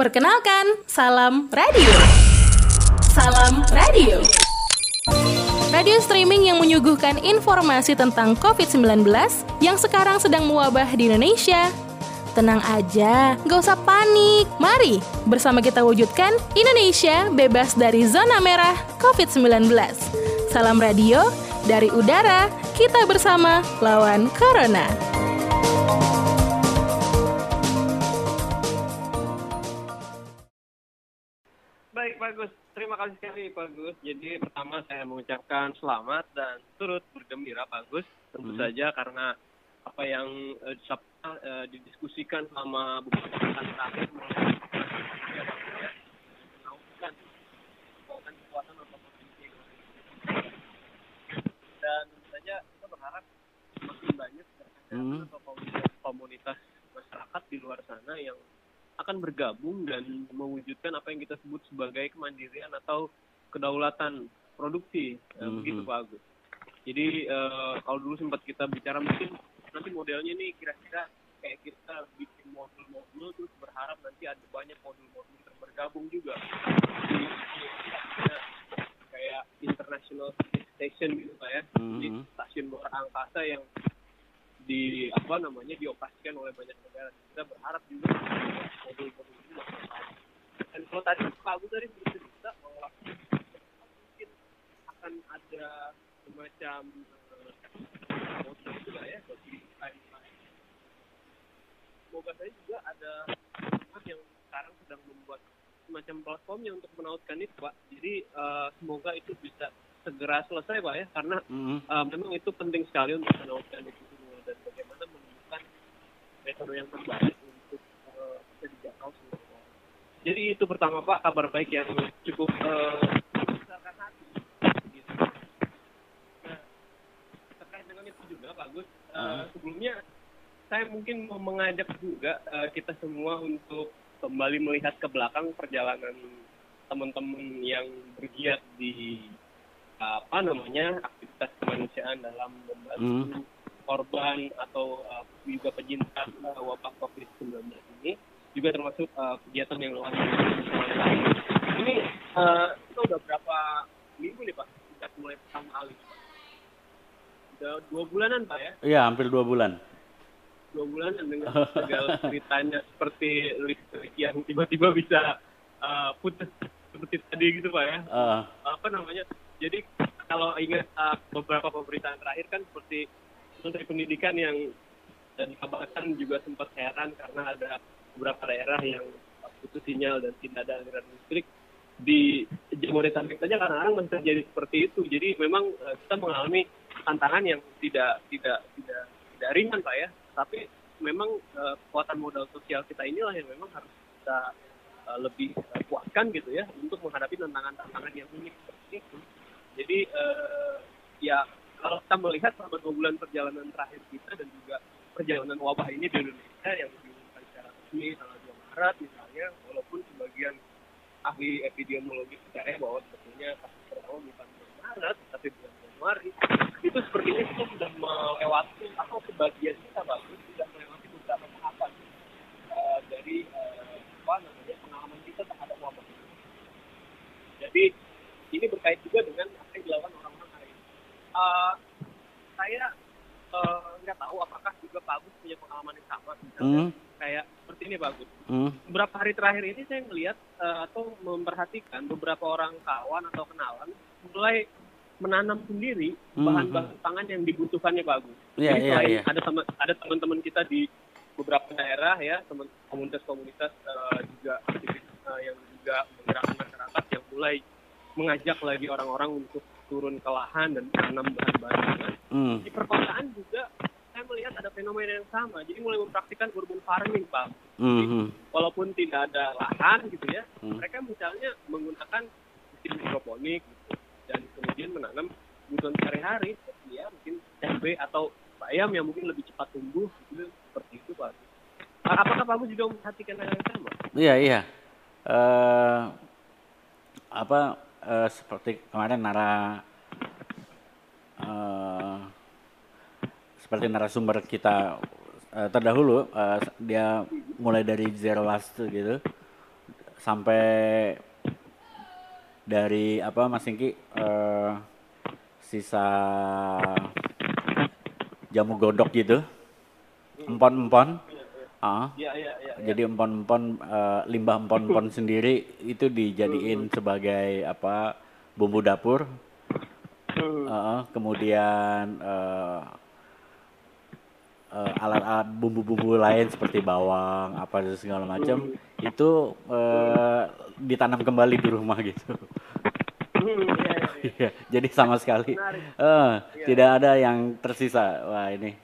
Perkenalkan, Salam Radio. Salam Radio. Radio streaming yang menyuguhkan informasi tentang COVID-19 yang sekarang sedang mewabah di Indonesia. Tenang aja, gak usah panik. Mari bersama kita wujudkan Indonesia bebas dari zona merah COVID-19. Salam radio dari udara, kita bersama lawan Corona. Baik, Pak Gus. Terima kasih sekali, Pak Gus. Jadi pertama saya mengucapkan selamat dan turut bergembira, Pak Gus. Tentu Hmm. saja karena apa yang eh, disap- eh, didiskusikan selama beberapa pekan terakhir dan saja kita berharap banyak Hmm. komunitas masyarakat di luar sana yang akan bergabung dan mewujudkan apa yang kita sebut sebagai kemandirian atau kedaulatan produksi Eh, Mhm. begitu Pak Agus. Jadi eh, kalau dulu sempat kita bicara mungkin nanti modelnya nih kira-kira kayak kita bikin modul-modul terus berharap nanti ada banyak modul-modul yang bergabung juga. Jadi, kayak international station gitu Pak ya. Jadi Mhm. stasiun luar angkasa yang di apa namanya dioperasikan oleh banyak negara. Kita berharap juga Dan kalau tadi Pak Agus tadi bercerita bahwa mungkin akan ada semacam eh, modul juga ya bagi. Semoga saya juga ada yang sekarang sedang membuat semacam platformnya untuk menautkan itu Pak. Jadi eh, semoga itu bisa segera selesai Pak ya karena Mhm. Uh, memang itu penting sekali untuk menautkan itu semua dan bagaimana menemukan metode yang terbaik uh, bisa dijangkau semua orang. Jadi itu pertama Pak kabar baik yang cukup uh, membesarkan hati. Gitu. Nah, terkait dengan itu juga Pak Gus, uh, sebelumnya saya mungkin mau mengajak juga uh, kita semua untuk kembali melihat ke belakang perjalanan teman-teman yang bergiat di apa namanya aktivitas kemanusiaan dalam membantu Hmm. korban atau uh, juga penyintas uh, wabah COVID-19 ini juga termasuk uh, kegiatan yang luar biasa. Ini uh, kita udah berapa minggu nih Pak? Sudah mulai pertama kali. Pak. Udah dua bulanan Pak ya? Iya, hampir dua bulan. Dua bulanan dengan segala ceritanya seperti listrik yang tiba-tiba bisa uh, putus seperti tadi gitu Pak ya? Eh, apa namanya jadi kalau ingat uh, beberapa pemberitaan terakhir kan seperti Menteri Pendidikan yang dan dikabarkan juga sempat heran karena ada beberapa daerah yang putus sinyal dan tidak ada aliran listrik di Jabodetabek saja kadang-kadang masih terjadi seperti itu jadi memang uh, kita mengalami tantangan yang tidak tidak tidak tidak ringan pak ya tapi memang uh, kekuatan modal sosial kita inilah yang memang harus kita uh, lebih kuatkan gitu ya untuk menghadapi tantangan-tantangan yang unik seperti itu. Jadi eh, ya kalau kita melihat selama dua bulan perjalanan terakhir kita dan juga perjalanan wabah ini di Indonesia yang resmi tanggal 2 Maret misalnya, walaupun sebagian ahli epidemiologi percaya bahwa sebetulnya kasus pertama bukan bulan Maret tapi bulan Januari itu sepertinya kita sudah melewati atau sebagian kita bagus sudah melewati beberapa tahapan eh, dari eh, apa namanya pengalaman kita terhadap wabah ini. Jadi ini berkait juga dengan apa yang dilakukan orang-orang hari ini. Eh, saya eh, nggak tahu apakah juga Pak Agus punya pengalaman yang sama misalnya hmm, kayak seperti ini Pak Agus. hmm, Beberapa hari terakhir ini saya melihat eh, atau memperhatikan beberapa orang kawan atau kenalan mulai menanam sendiri Hmm, bahan-bahan pangan yang dibutuhkannya Pak Agus. Iya, Jadi selain iya. ada teman ada teman-teman kita di beberapa daerah ya, teman komunitas-komunitas eh, juga aktivis eh, yang juga menggerakkan masyarakat yang mulai mengajak lagi orang-orang untuk turun ke lahan dan menanam bahan-bahan hmm, Di perkotaan juga saya melihat ada fenomena yang sama. Jadi mulai mempraktikkan urban farming, Pak. hmm, hmm. Walaupun tidak ada lahan gitu ya, Hmm. mereka misalnya menggunakan sistem hidroponik gitu, dan kemudian menanam kebutuhan sehari-hari ya mungkin cabai atau bayam yang mungkin lebih cepat tumbuh gitu seperti itu Pak. Apakah Pak Agus juga memperhatikan hal yang sama? Iya, iya. Eh, apa eh, seperti kemarin nara eh, seperti narasumber kita eh, terdahulu eh, dia mulai dari zero waste gitu. Sampai dari apa Mas Singki eh, sisa jamu godok gitu. Empon-empon. Ah. Iya, iya, iya. Jadi empon-empon eh, limbah empon-empon sendiri itu dijadiin sebagai apa bumbu dapur Hmm. Heeh, kemudian eh, eh, alat-alat bumbu-bumbu lain seperti bawang apa segala macam itu eh, ditanam kembali di rumah gitu. Hmm, iya, iya, iya. Iya, jadi sama sekali Iya. tidak ada yang tersisa. Wah ini.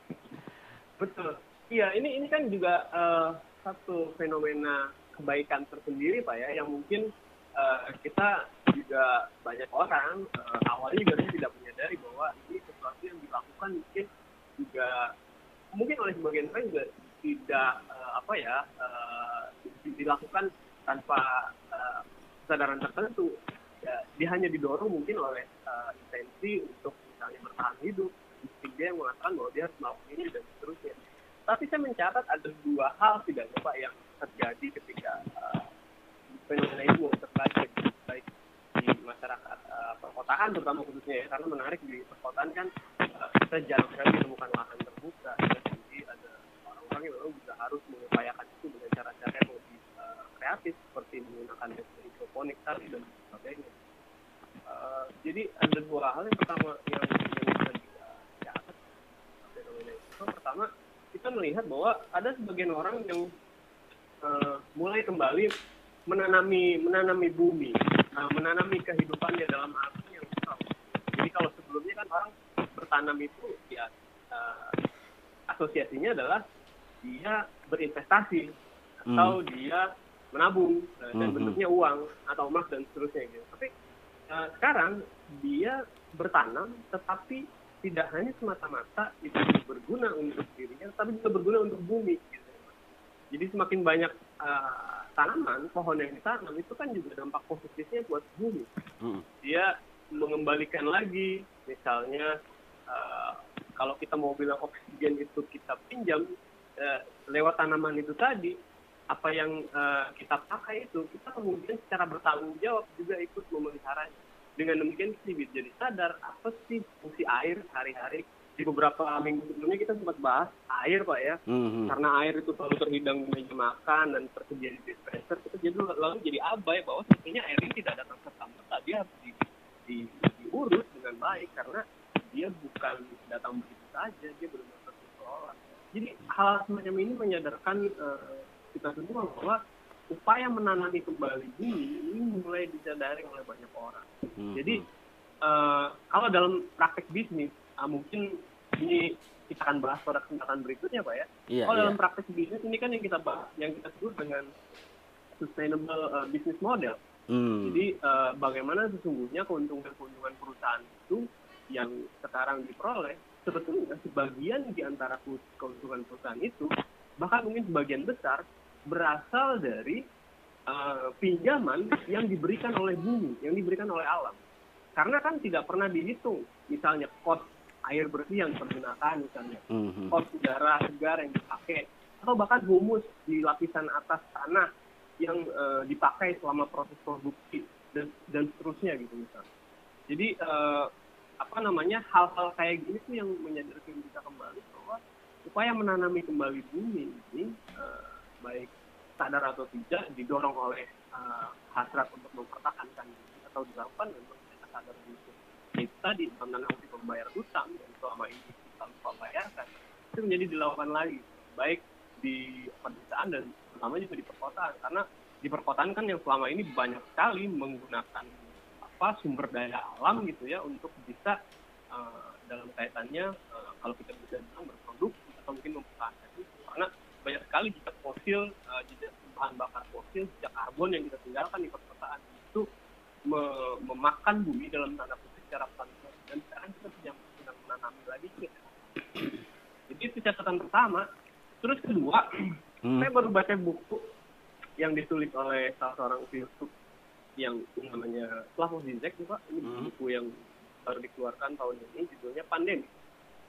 Betul. Iya, ini ini kan juga eh, satu fenomena kebaikan tersendiri Pak ya, yang mungkin eh, kita juga banyak orang eh, awalnya juga tidak menyadari bahwa ini sesuatu yang dilakukan mungkin juga mungkin oleh sebagian orang juga tidak eh, apa ya eh, dilakukan tanpa eh, kesadaran tertentu. Ya, dia hanya didorong mungkin oleh eh, intensi untuk misalnya bertahan hidup, dia yang mengatakan bahwa dia harus melakukan ini dan seterusnya. Tapi saya mencatat ada dua hal setidaknya Pak yang terjadi ketika eh, fenomena itu terjadi baik di masyarakat eh, perkotaan terutama khususnya ya karena menarik di perkotaan kan eh, kita jarang sekali menemukan lahan terbuka ya. jadi ada orang-orang yang memang juga harus mengupayakan itu dengan cara-cara yang lebih eh, kreatif seperti menggunakan hidroponik tadi dan sebagainya. Eh, jadi ada dua hal yang pertama yang, yang bisa kita catat fenomena itu pertama kita melihat bahwa ada sebagian orang yang eh, mulai kembali menanami menanami bumi, nah, menanami kehidupannya dalam arti yang besar. Jadi kalau sebelumnya kan orang bertanam itu ya eh, asosiasinya adalah dia berinvestasi atau dia menabung eh, dan Mhm. bentuknya uang atau emas dan seterusnya gitu. Tapi eh, sekarang dia bertanam tetapi tidak hanya semata-mata itu berguna untuk dirinya, tapi juga berguna untuk bumi. Gitu. Jadi semakin banyak eh, tanaman, pohon yang ditanam itu kan juga dampak positifnya buat bumi. Mm. Dia mengembalikan lagi, misalnya eh, kalau kita mau bilang oksigen itu kita pinjam eh, lewat tanaman itu tadi, apa yang eh, kita pakai itu kita kemudian secara bertanggung jawab juga ikut memeliharanya. Dengan demikian kita bisa jadi sadar apa sih fungsi air sehari-hari. Di beberapa minggu sebelumnya kita sempat bahas air pak ya, Mhm. karena air itu selalu terhidang di meja makan dan tersedia di dispenser kita jadi lalu jadi abai bahwa sebetulnya air ini tidak datang serta merta dia harus di, di- diurus dengan baik karena dia bukan datang begitu saja dia benar-benar dikelola jadi hal semacam ini menyadarkan eh, kita semua bahwa upaya menanami kembali bumi ini mulai disadari oleh banyak orang Mhm. jadi eh, kalau dalam praktek bisnis ah, mungkin ini kita akan bahas pada kesempatan berikutnya pak ya Iya, kalau iya. dalam praktek bisnis ini kan yang kita bahas, yang kita sebut dengan sustainable uh, business model. Hmm. Jadi uh, bagaimana sesungguhnya keuntungan-keuntungan perusahaan itu yang sekarang diperoleh sebetulnya sebagian di antara ke- keuntungan perusahaan itu bahkan mungkin sebagian besar berasal dari uh, pinjaman yang diberikan oleh bumi, yang diberikan oleh alam. Karena kan tidak pernah dihitung, misalnya cost air bersih yang digunakan misalnya Mhm. kos udara segar yang dipakai atau bahkan humus di lapisan atas tanah yang eh, dipakai selama proses produksi dan dan seterusnya gitu misalnya. Jadi eh, apa namanya hal-hal kayak gini tuh yang menyadarkan kita kembali bahwa upaya menanami kembali bumi ini eh, baik sadar atau tidak didorong oleh eh, hasrat untuk mempertahankan atau dilakukan memang kita sadar untuk itu tadi kutip membayar utang dan selama ini kita lupa bayarkan itu menjadi dilakukan lagi. Baik di pedesaan dan terutama juga di perkotaan. Karena di perkotaan kan yang selama ini banyak sekali menggunakan apa sumber daya alam gitu ya untuk bisa eh, dalam kaitannya eh, kalau kita bisa bilang berproduksi atau mungkin mempertahankan itu banyak sekali jejak fosil eh, jejak bahan bakar fosil jejak karbon yang kita tinggalkan di perkotaan. Itu me- memakan bumi dalam tanda kutip secara pelan dan sekarang kita sedang menanami lagi jadi itu catatan pertama. Terus kedua Hmm. saya baru baca buku yang ditulis oleh salah seorang filsuf yang namanya Slavoj Zizek juga ini Hmm. buku yang baru dikeluarkan tahun ini judulnya Pandemic.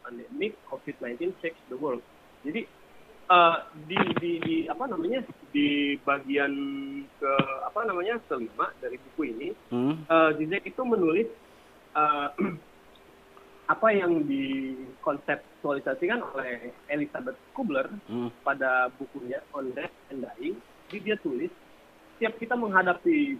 Pandemic COVID-19 Shakes the World. Jadi eh, di, di di apa namanya di bagian ke apa namanya kelima dari buku ini Hmm. uh, Zizek itu menulis uh, apa yang dikonseptualisasikan oleh Elizabeth Kubler Hmm. pada bukunya On Death and Dying. Jadi dia tulis, setiap kita menghadapi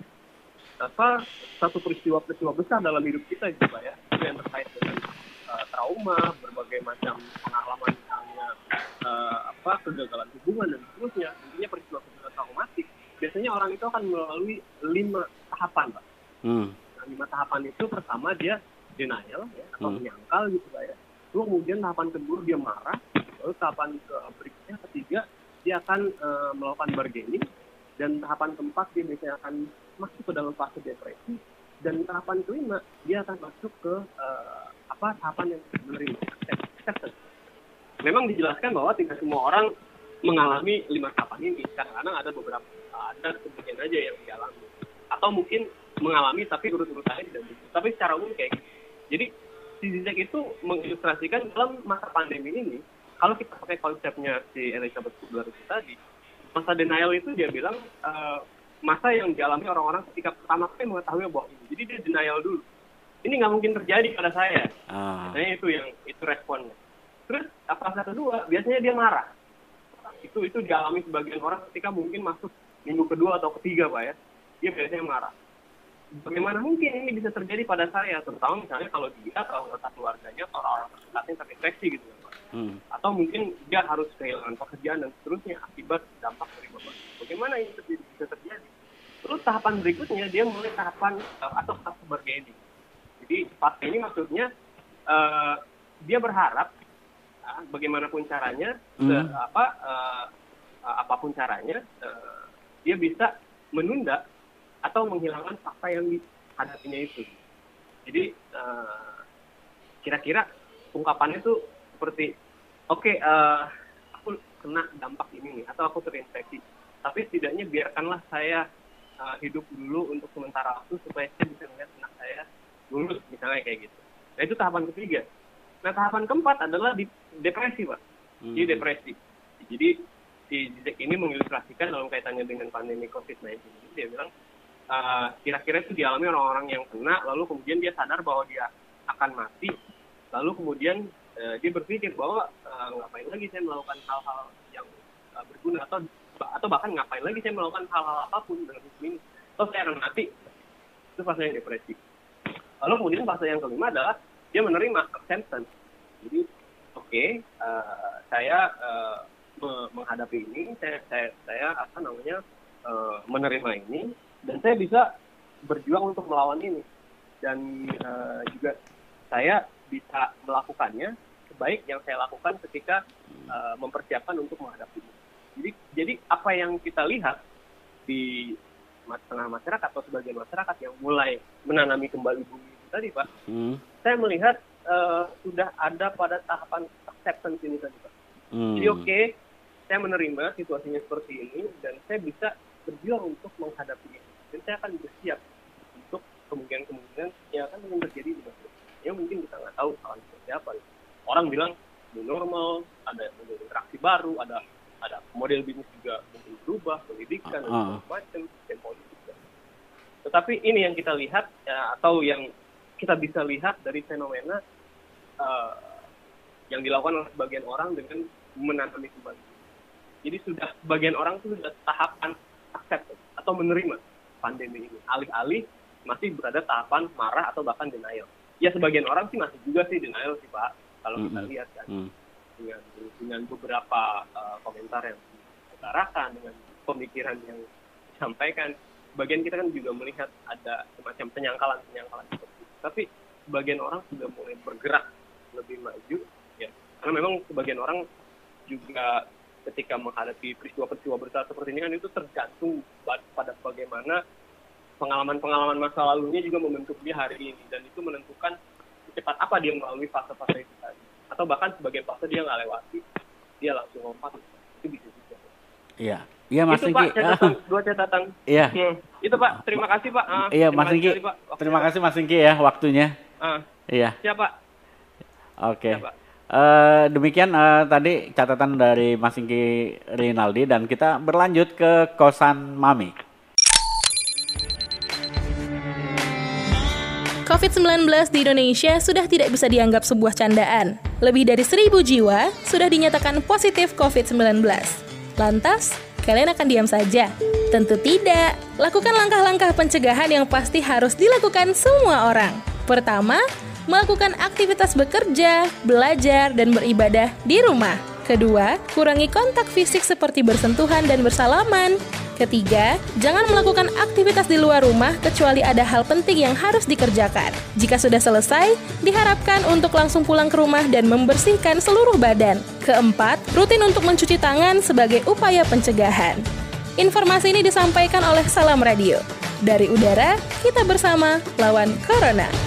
apa satu peristiwa-peristiwa besar dalam hidup kita gitu ya, yang terkait dengan uh, trauma, berbagai macam pengalaman uh, apa kegagalan hubungan dan seterusnya, intinya peristiwa-peristiwa traumatik. Biasanya orang itu akan melalui lima tahapan, Pak. Hmm. Nah, lima tahapan itu pertama dia denial ya, atau Hmm. menyangkal gitu Pak ya. Lalu kemudian tahapan kedua dia marah, lalu tahapan ke berikutnya ketiga dia akan eh, melakukan bargaining dan tahapan keempat dia biasanya akan masuk ke dalam fase depresi dan tahapan kelima dia akan masuk ke eh, apa tahapan yang menerima acceptance. Memang dijelaskan bahwa tidak semua orang mengalami lima tahapan ini. Kadang-kadang ada beberapa ada sebagian aja yang dialami atau mungkin mengalami tapi urut-urutannya tidak begitu. Tapi secara umum kayak gitu. Jadi si Zizek itu mengilustrasikan dalam masa pandemi ini, kalau kita pakai konsepnya si Elizabeth Kubler itu tadi, masa denial itu dia bilang eh, masa yang dialami orang-orang ketika pertama kali mengetahui bahwa ini. Jadi dia denial dulu. Ini nggak mungkin terjadi pada saya. Ah. Biasanya itu yang itu responnya. Terus apa kedua, biasanya dia marah. Itu itu dialami sebagian orang ketika mungkin masuk minggu kedua atau ketiga, Pak ya. Dia biasanya marah. Bagaimana mungkin ini bisa terjadi pada saya, terutama misalnya kalau dia atau anggota keluarganya atau orang-orang terdekatnya terinfeksi gitu ya, Pak. Hmm. Atau mungkin dia harus kehilangan pekerjaan dan seterusnya akibat dampak dari wabah. Bagaimana ini terjadi, bisa terjadi? Terus tahapan berikutnya dia mulai tahapan eh, atau fase bargaining. Jadi fase ini maksudnya eh, dia berharap bagaimanapun caranya, Hmm. se- apa eh, apa pun caranya, eh, dia bisa menunda atau menghilangkan fakta yang dihadapinya itu. Jadi eh, kira-kira ungkapannya tuh seperti, oke, eh, aku kena dampak ini nih, atau aku terinfeksi, tapi setidaknya biarkanlah saya eh, hidup dulu untuk sementara waktu supaya saya bisa melihat anak saya lulus, misalnya kayak gitu. Nah itu tahapan ketiga. Nah tahapan keempat adalah di depresi, pak. Hmm. Jadi depresi. Jadi si Zizek ini mengilustrasikan dalam kaitannya dengan pandemi COVID-19 ini, dia bilang eh, kira-kira itu dialami orang-orang yang kena, lalu kemudian dia sadar bahwa dia akan mati, lalu kemudian eh, dia berpikir bahwa eh, ngapain lagi saya melakukan hal-hal yang eh, berguna atau atau bahkan ngapain lagi saya melakukan hal-hal apa pun dengan hidup ini, atau saya akan mati. Itu fase yang depresi. Lalu kemudian fase yang kelima adalah dia menerima acceptance. Jadi oke, eh, saya eh, me- menghadapi ini, saya saya, saya apa namanya eh, menerima ini, dan saya bisa berjuang untuk melawan ini. Dan eh, juga saya bisa melakukannya sebaik yang saya lakukan ketika eh, mempersiapkan untuk menghadapi ini. Jadi jadi apa yang kita lihat di tengah masyarakat atau sebagian masyarakat yang mulai menanami kembali bumi tadi, Pak, Hmm. saya melihat eh, sudah ada pada tahapan acceptance ini tadi, Pak. Hmm. Jadi oke, saya menerima situasinya seperti ini dan saya bisa berjuang untuk menghadapi ini. Dan saya akan bersiap untuk kemungkinan-kemungkinan yang akan mungkin terjadi di masa depan. Ya mungkin kita nggak tahu akan seperti apa. Orang bilang new normal, ada interaksi baru, ada ada model bisnis juga mungkin berubah, pendidikan dan Ah. segala macam, dan politik. dan- Tetapi ini yang kita lihat ya, atau yang kita bisa lihat dari fenomena eh, yang dilakukan oleh sebagian orang dengan menanami kembali. Jadi sudah sebagian orang itu sudah tahapan accept atau menerima pandemi ini. Alih-alih masih berada tahapan marah atau bahkan denial. Ya sebagian orang sih masih juga sih denial sih Pak. Kalau kita lihat kan Hmm. dengan dengan beberapa uh, komentar yang diutarakan dengan pemikiran yang disampaikan sebagian kita kan juga melihat ada semacam penyangkalan penyangkalan itu tapi sebagian orang sudah mulai bergerak lebih maju. Ya. Karena memang sebagian orang juga ketika menghadapi peristiwa-peristiwa besar seperti ini kan itu tergantung pada bagaimana pengalaman-pengalaman masa lalunya juga membentuk dia hari ini. Dan itu menentukan secepat apa dia melalui fase-fase itu tadi. Atau bahkan sebagian fase dia nggak lewati dia langsung lompat. Itu bisa juga. Iya. Iya Mas Itu Pak, catatan, ah. dua catatan. Iya. Hmm. Itu Pak, terima kasih Pak. Uh, iya Mas Singki. Terima, kasih Mas Singki ya waktunya. Uh, Iya. Siapa? Oke. Okay. Uh, eh, demikian uh, tadi catatan dari Mas Singki Rinaldi dan kita berlanjut ke kosan Mami. COVID-19 di Indonesia sudah tidak bisa dianggap sebuah candaan. Lebih dari seribu jiwa sudah dinyatakan positif COVID-19. Lantas, kalian akan diam saja? Tentu tidak. Lakukan langkah-langkah pencegahan yang pasti harus dilakukan semua orang. Pertama, melakukan aktivitas bekerja, belajar, dan beribadah di rumah. Kedua, kurangi kontak fisik seperti bersentuhan dan bersalaman. Ketiga, jangan melakukan aktivitas di luar rumah kecuali ada hal penting yang harus dikerjakan. Jika sudah selesai, diharapkan untuk langsung pulang ke rumah dan membersihkan seluruh badan. Keempat, rutin untuk mencuci tangan sebagai upaya pencegahan. Informasi ini disampaikan oleh Salam Radio. Dari udara, kita bersama lawan Corona.